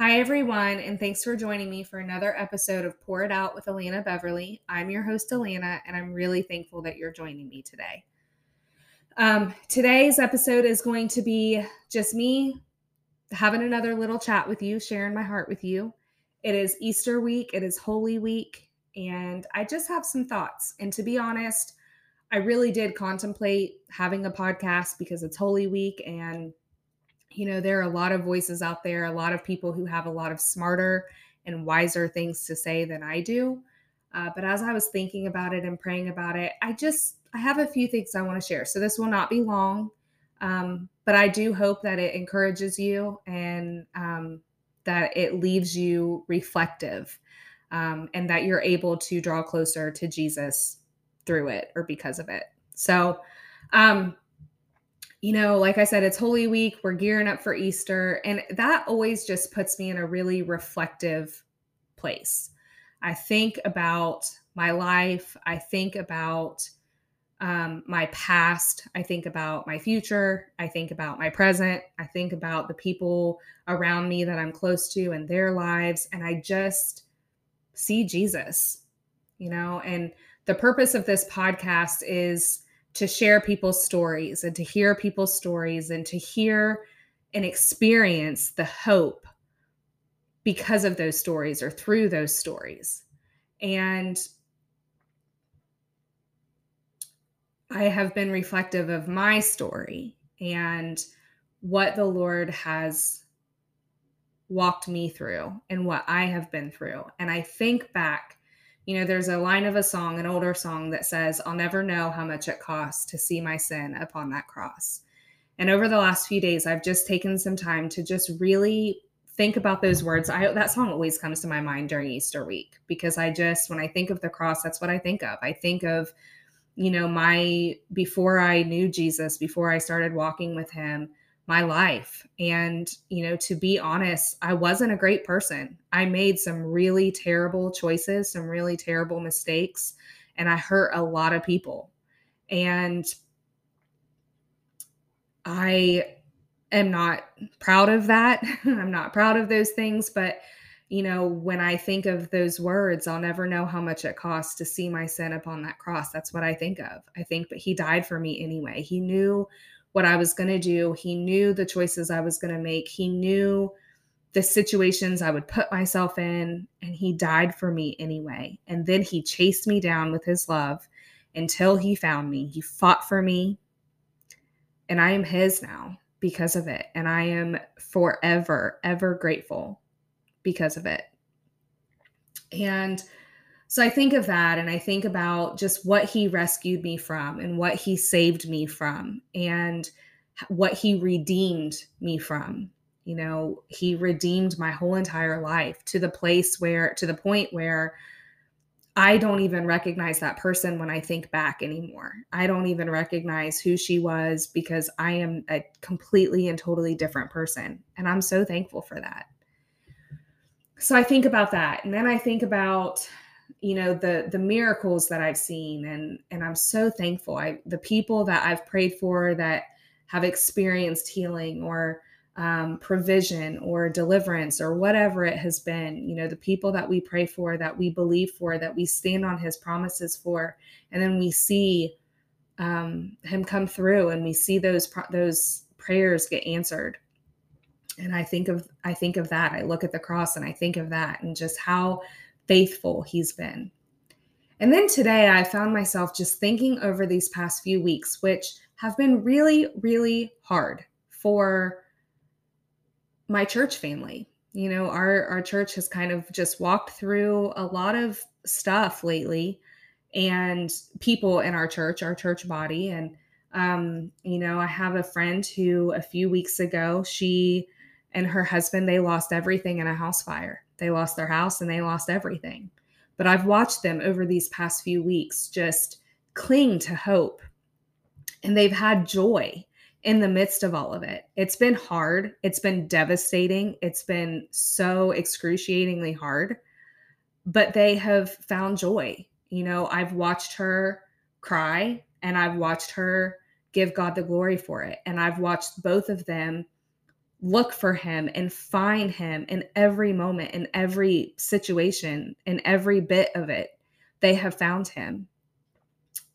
Hi, everyone, and thanks for joining me for another episode of Pour It Out with Alana Beverly. I'm your host, Alana, and I'm really thankful that you're joining me today. Um, today's episode is going to be just me having another little chat with you, sharing my heart with you. It is Easter week, it is Holy Week, and I just have some thoughts. And to be honest, I really did contemplate having a podcast because it's Holy Week and you know, there are a lot of voices out there, a lot of people who have a lot of smarter and wiser things to say than I do. Uh, but as I was thinking about it and praying about it, I just I have a few things I want to share. So this will not be long, um, but I do hope that it encourages you and um, that it leaves you reflective, um, and that you're able to draw closer to Jesus through it or because of it. So, um, you know, like I said, it's Holy Week. We're gearing up for Easter. And that always just puts me in a really reflective place. I think about my life. I think about um, my past. I think about my future. I think about my present. I think about the people around me that I'm close to and their lives. And I just see Jesus, you know, and the purpose of this podcast is to share people's stories and to hear people's stories and to hear and experience the hope because of those stories or through those stories. And I have been reflective of my story and what the Lord has walked me through and what I have been through. And I think back you know, there's a line of a song, an older song that says, I'll never know how much it costs to see my sin upon that cross. And over the last few days, I've just taken some time to just really think about those words. I that song always comes to my mind during Easter week because I just when I think of the cross, that's what I think of. I think of, you know, my before I knew Jesus, before I started walking with him, my life. And, you know, to be honest, I wasn't a great person. I made some really terrible choices, some really terrible mistakes, and I hurt a lot of people. And I am not proud of that. I'm not proud of those things, but you know, when I think of those words, I'll never know how much it costs to see my sin upon that cross. That's what I think of. I think, but he died for me anyway. He knew what I was going to do. He knew the choices I was going to make. He knew the situations I would put myself in, and he died for me anyway. And then he chased me down with his love until he found me. He fought for me, and I am his now because of it. And I am forever, ever grateful because of it. And so I think of that and I think about just what he rescued me from and what he saved me from and what he redeemed me from. You know, he redeemed my whole entire life to the place where, to the point where I don't even recognize that person when I think back anymore. I don't even recognize who she was because I am a completely and totally different person. And I'm so thankful for that. So I think about that. And then I think about you know the the miracles that i've seen and and i'm so thankful. I the people that i've prayed for that have experienced healing or um, provision or deliverance or whatever it has been you know the people that we pray for that we believe for that we stand on his promises for and then we see um, him come through and we see those those prayers get answered. And i think of i think of that. I look at the cross and i think of that and just how faithful he's been. And then today, I found myself just thinking over these past few weeks, which have been really, really hard for my church family. You know, our, our church has kind of just walked through a lot of stuff lately, and people in our church, our church body. And, um, you know, I have a friend who a few weeks ago, she and her husband, they lost everything in a house fire they lost their house and they lost everything. But I've watched them over these past few weeks just cling to hope. And they've had joy in the midst of all of it. It's been hard. It's been devastating. It's been so excruciatingly hard. But they have found joy. You know, I've watched her cry and I've watched her give God the glory for it. And I've watched both of them look for him and find him in every moment, in every situation, in every bit of it. They have found him.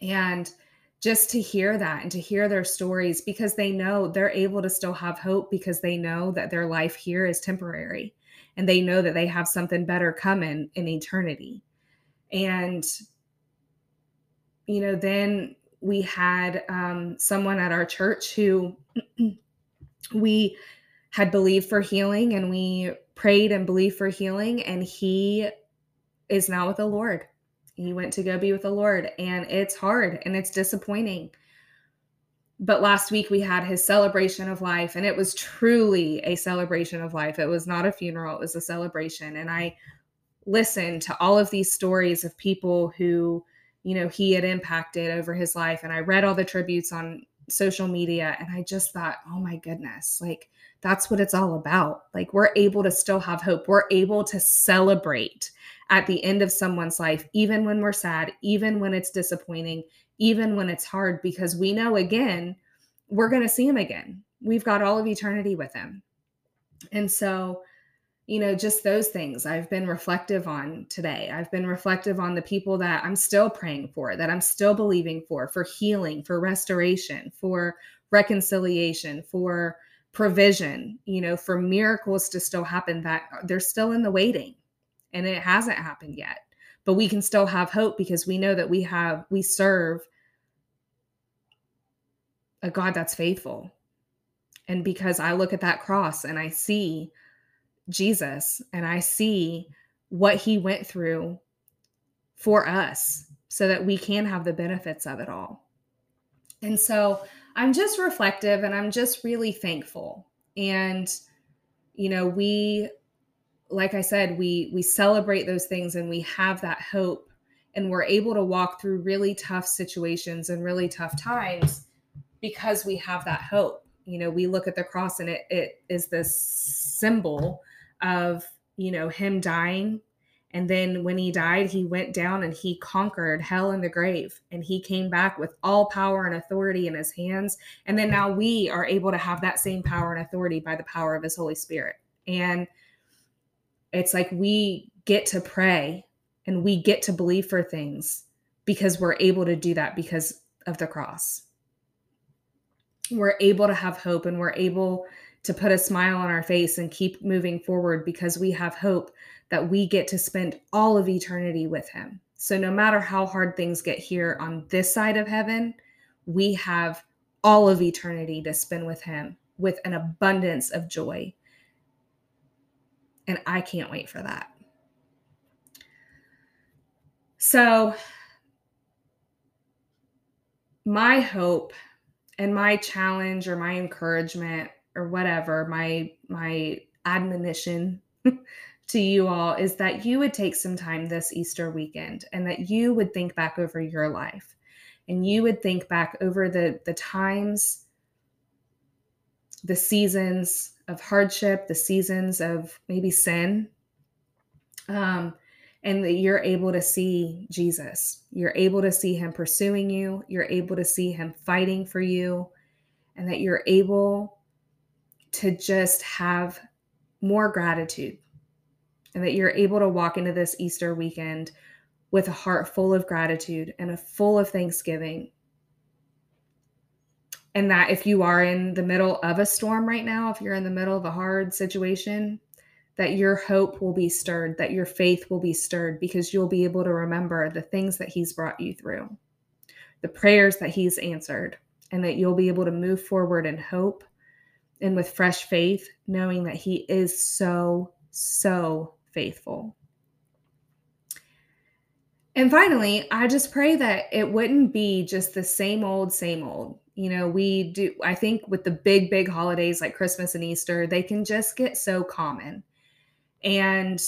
And just to hear that and to hear their stories because they know they're able to still have hope because they know that their life here is temporary and they know that they have something better coming in eternity. And, you know, then we had um, someone at our church who we had believed for healing and we prayed and believed for healing, and he is now with the Lord he went to go be with the Lord, and it's hard and it's disappointing. But last week we had his celebration of life, and it was truly a celebration of life. It was not a funeral, it was a celebration. And I listened to all of these stories of people who, you know, he had impacted over his life. And I read all the tributes on social media, and I just thought, oh my goodness, like that's what it's all about. Like we're able to still have hope, we're able to celebrate at the end of someone's life, even when we're sad, even when it's disappointing, even when it's hard, because we know again, we're going to see him again. We've got all of eternity with him. And so, you know, just those things I've been reflective on today. I've been reflective on the people that I'm still praying for, that I'm still believing for, for healing, for restoration, for reconciliation, for provision, you know, for miracles to still happen that they're still in the waiting and it hasn't happened yet but we can still have hope because we know that we have we serve a god that's faithful and because i look at that cross and i see jesus and i see what he went through for us so that we can have the benefits of it all and so i'm just reflective and i'm just really thankful and you know we like I said, we we celebrate those things and we have that hope and we're able to walk through really tough situations and really tough times because we have that hope. You know, we look at the cross and it it is this symbol of, you know, him dying and then when he died, he went down and he conquered hell and the grave. And he came back with all power and authority in his hands. And then now we are able to have that same power and authority by the power of his Holy Spirit. And it's like we get to pray and we get to believe for things because we're able to do that because of the cross. We're able to have hope and we're able to put a smile on our face and keep moving forward because we have hope that we get to spend all of eternity with Him. So, no matter how hard things get here on this side of heaven, we have all of eternity to spend with Him with an abundance of joy and I can't wait for that. So, my hope and my challenge or my encouragement or whatever, my my admonition to you all is that you would take some time this Easter weekend and that you would think back over your life. And you would think back over the the times the seasons of hardship, the seasons of maybe sin, um, and that you're able to see Jesus. You're able to see him pursuing you, you're able to see him fighting for you, and that you're able to just have more gratitude, and that you're able to walk into this Easter weekend with a heart full of gratitude and a full of thanksgiving. And that if you are in the middle of a storm right now, if you're in the middle of a hard situation, that your hope will be stirred, that your faith will be stirred because you'll be able to remember the things that He's brought you through, the prayers that He's answered, and that you'll be able to move forward in hope and with fresh faith, knowing that He is so, so faithful. And finally, I just pray that it wouldn't be just the same old, same old you know we do i think with the big big holidays like christmas and easter they can just get so common and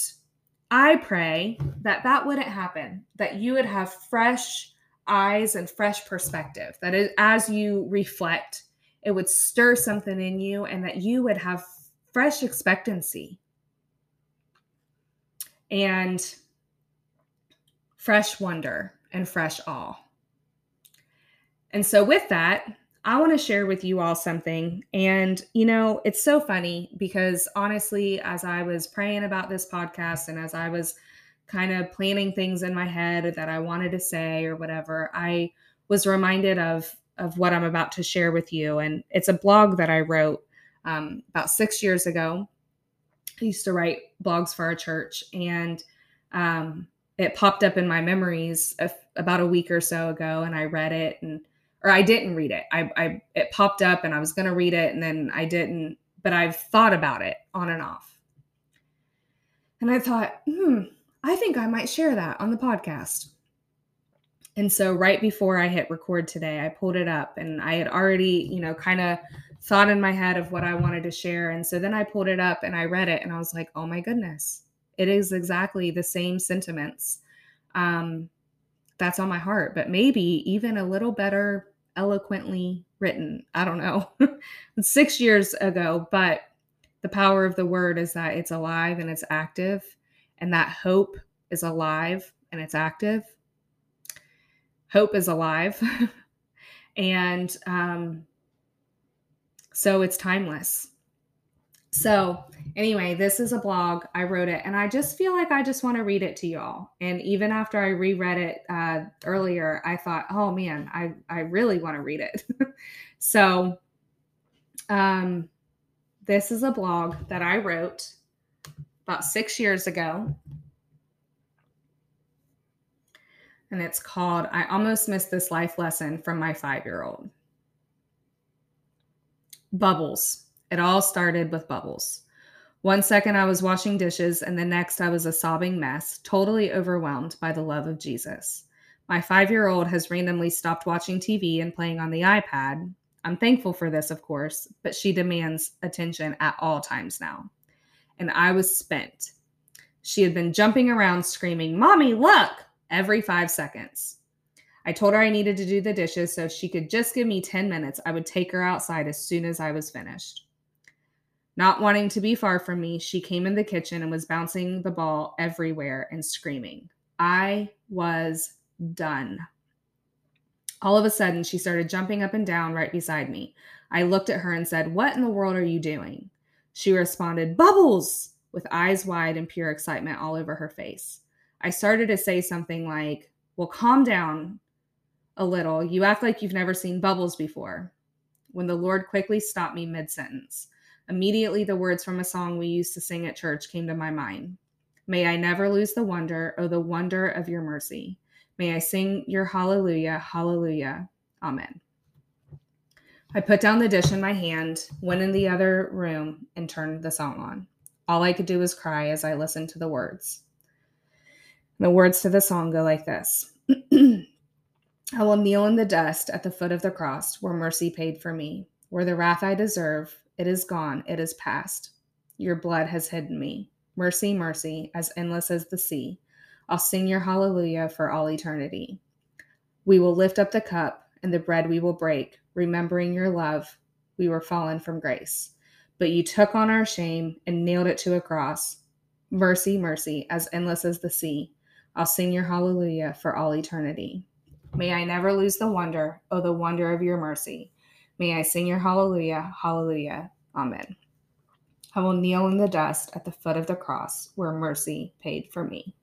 i pray that that wouldn't happen that you would have fresh eyes and fresh perspective that as you reflect it would stir something in you and that you would have fresh expectancy and fresh wonder and fresh awe and so, with that, I want to share with you all something. And, you know, it's so funny because honestly, as I was praying about this podcast and as I was kind of planning things in my head that I wanted to say or whatever, I was reminded of of what I'm about to share with you. And it's a blog that I wrote um, about six years ago. I used to write blogs for our church, and um, it popped up in my memories about a week or so ago, and I read it, and or I didn't read it. I, I it popped up, and I was going to read it, and then I didn't. But I've thought about it on and off, and I thought, hmm, I think I might share that on the podcast. And so right before I hit record today, I pulled it up and I had already, you know, kind of thought in my head of what I wanted to share. And so then I pulled it up and I read it and I was like, oh my goodness, it is exactly the same sentiments. Um, that's on my heart, but maybe even a little better eloquently written. I don't know. Six years ago, but the power of the word is that it's alive and it's active, and that hope is alive and it's active hope is alive. and um, so it's timeless. So, anyway, this is a blog. I wrote it, and I just feel like I just want to read it to y'all. And even after I reread it uh, earlier, I thought, oh man, I, I really want to read it. so, um, this is a blog that I wrote about six years ago. And it's called I Almost Missed This Life Lesson from My Five Year Old. Bubbles. It all started with bubbles. One second I was washing dishes, and the next I was a sobbing mess, totally overwhelmed by the love of Jesus. My five year old has randomly stopped watching TV and playing on the iPad. I'm thankful for this, of course, but she demands attention at all times now. And I was spent. She had been jumping around screaming, Mommy, look! Every five seconds. I told her I needed to do the dishes, so if she could just give me 10 minutes, I would take her outside as soon as I was finished. Not wanting to be far from me, she came in the kitchen and was bouncing the ball everywhere and screaming. I was done. All of a sudden, she started jumping up and down right beside me. I looked at her and said, What in the world are you doing? She responded, Bubbles, with eyes wide and pure excitement all over her face. I started to say something like, Well, calm down a little. You act like you've never seen bubbles before. When the Lord quickly stopped me mid sentence. Immediately, the words from a song we used to sing at church came to my mind. May I never lose the wonder, oh, the wonder of your mercy. May I sing your hallelujah, hallelujah. Amen. I put down the dish in my hand, went in the other room, and turned the song on. All I could do was cry as I listened to the words. The words to the song go like this I will kneel in the dust at the foot of the cross where mercy paid for me. Where the wrath I deserve, it is gone, it is past. Your blood has hidden me. Mercy, mercy, as endless as the sea. I'll sing your hallelujah for all eternity. We will lift up the cup and the bread we will break, remembering your love. We were fallen from grace. But you took on our shame and nailed it to a cross. Mercy, mercy, as endless as the sea. I'll sing your hallelujah for all eternity. May I never lose the wonder, oh, the wonder of your mercy. May I sing your hallelujah, hallelujah, amen. I will kneel in the dust at the foot of the cross where mercy paid for me.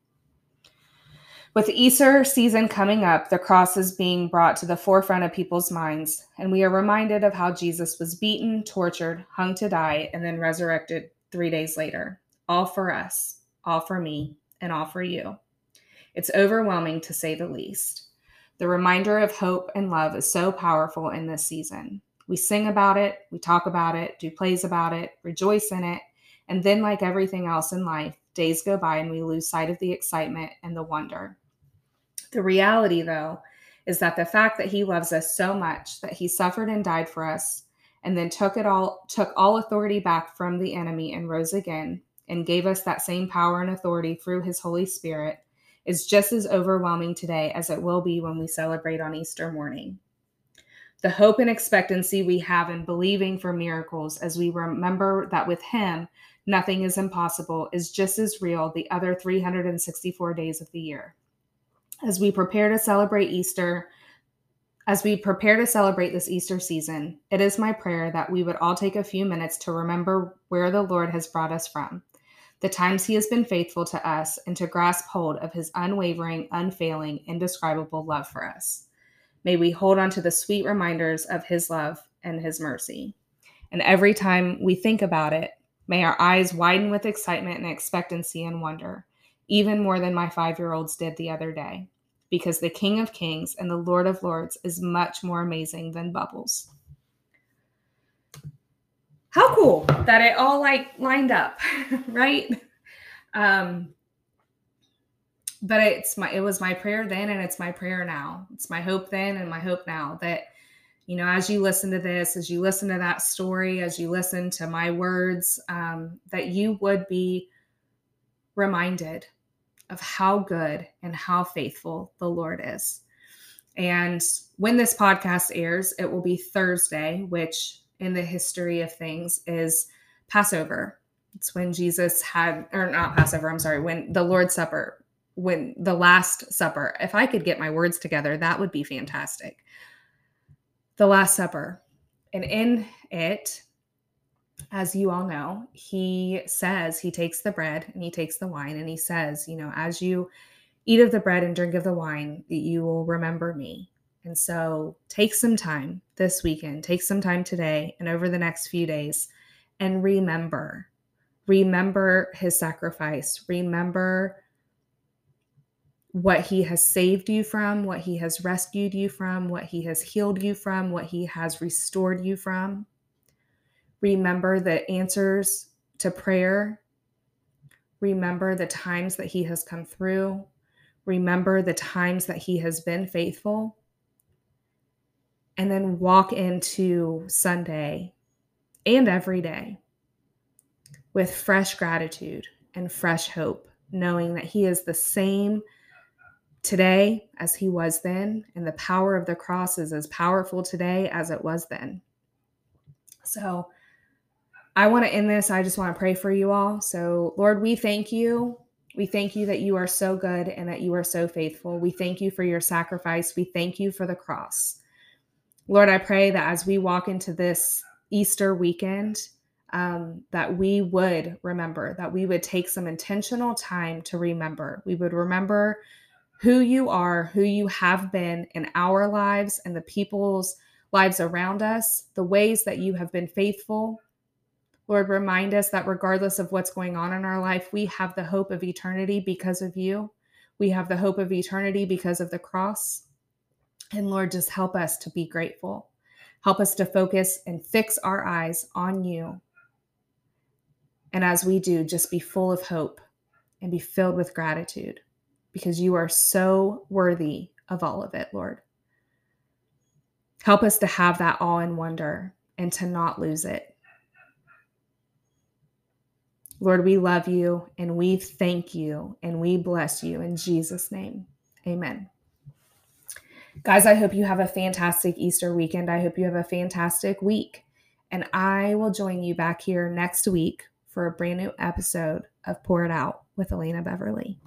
With the Easter season coming up, the cross is being brought to the forefront of people's minds, and we are reminded of how Jesus was beaten, tortured, hung to die, and then resurrected three days later. All for us, all for me, and all for you. It's overwhelming to say the least. The reminder of hope and love is so powerful in this season. We sing about it, we talk about it, do plays about it, rejoice in it, and then, like everything else in life, days go by and we lose sight of the excitement and the wonder. The reality, though, is that the fact that he loves us so much that he suffered and died for us and then took it all took all authority back from the enemy and rose again and gave us that same power and authority through his holy spirit is just as overwhelming today as it will be when we celebrate on Easter morning. The hope and expectancy we have in believing for miracles as we remember that with Him, nothing is impossible is just as real the other 364 days of the year. As we prepare to celebrate Easter, As we prepare to celebrate this Easter season, it is my prayer that we would all take a few minutes to remember where the Lord has brought us from, the times He has been faithful to us, and to grasp hold of His unwavering, unfailing, indescribable love for us. May we hold on to the sweet reminders of His love and His mercy. And every time we think about it, may our eyes widen with excitement and expectancy and wonder, even more than my five year olds did the other day because the King of Kings and the Lord of Lords is much more amazing than bubbles. How cool that it all like lined up, right? Um but it's my it was my prayer then and it's my prayer now. It's my hope then and my hope now that you know as you listen to this as you listen to that story as you listen to my words um, that you would be reminded of how good and how faithful the Lord is. And when this podcast airs, it will be Thursday, which in the history of things is Passover. It's when Jesus had, or not Passover, I'm sorry, when the Lord's Supper, when the Last Supper. If I could get my words together, that would be fantastic. The Last Supper. And in it, as you all know, he says, he takes the bread and he takes the wine and he says, you know, as you eat of the bread and drink of the wine, that you will remember me. And so take some time this weekend, take some time today and over the next few days and remember. Remember his sacrifice. Remember what he has saved you from, what he has rescued you from, what he has healed you from, what he has restored you from remember the answers to prayer. Remember the times that He has come through. Remember the times that He has been faithful. And then walk into Sunday and every day with fresh gratitude and fresh hope, knowing that He is the same today as He was then, and the power of the cross is as powerful today as it was then. So, I want to end this. I just want to pray for you all. So, Lord, we thank you. We thank you that you are so good and that you are so faithful. We thank you for your sacrifice. We thank you for the cross. Lord, I pray that as we walk into this Easter weekend, um, that we would remember, that we would take some intentional time to remember. We would remember who you are, who you have been in our lives and the people's lives around us, the ways that you have been faithful, Lord, remind us that regardless of what's going on in our life, we have the hope of eternity because of you. We have the hope of eternity because of the cross. And Lord, just help us to be grateful. Help us to focus and fix our eyes on you. And as we do, just be full of hope and be filled with gratitude because you are so worthy of all of it, Lord. Help us to have that awe and wonder and to not lose it Lord, we love you and we thank you and we bless you in Jesus' name. Amen. Guys, I hope you have a fantastic Easter weekend. I hope you have a fantastic week. And I will join you back here next week for a brand new episode of Pour It Out with Alana Beverly.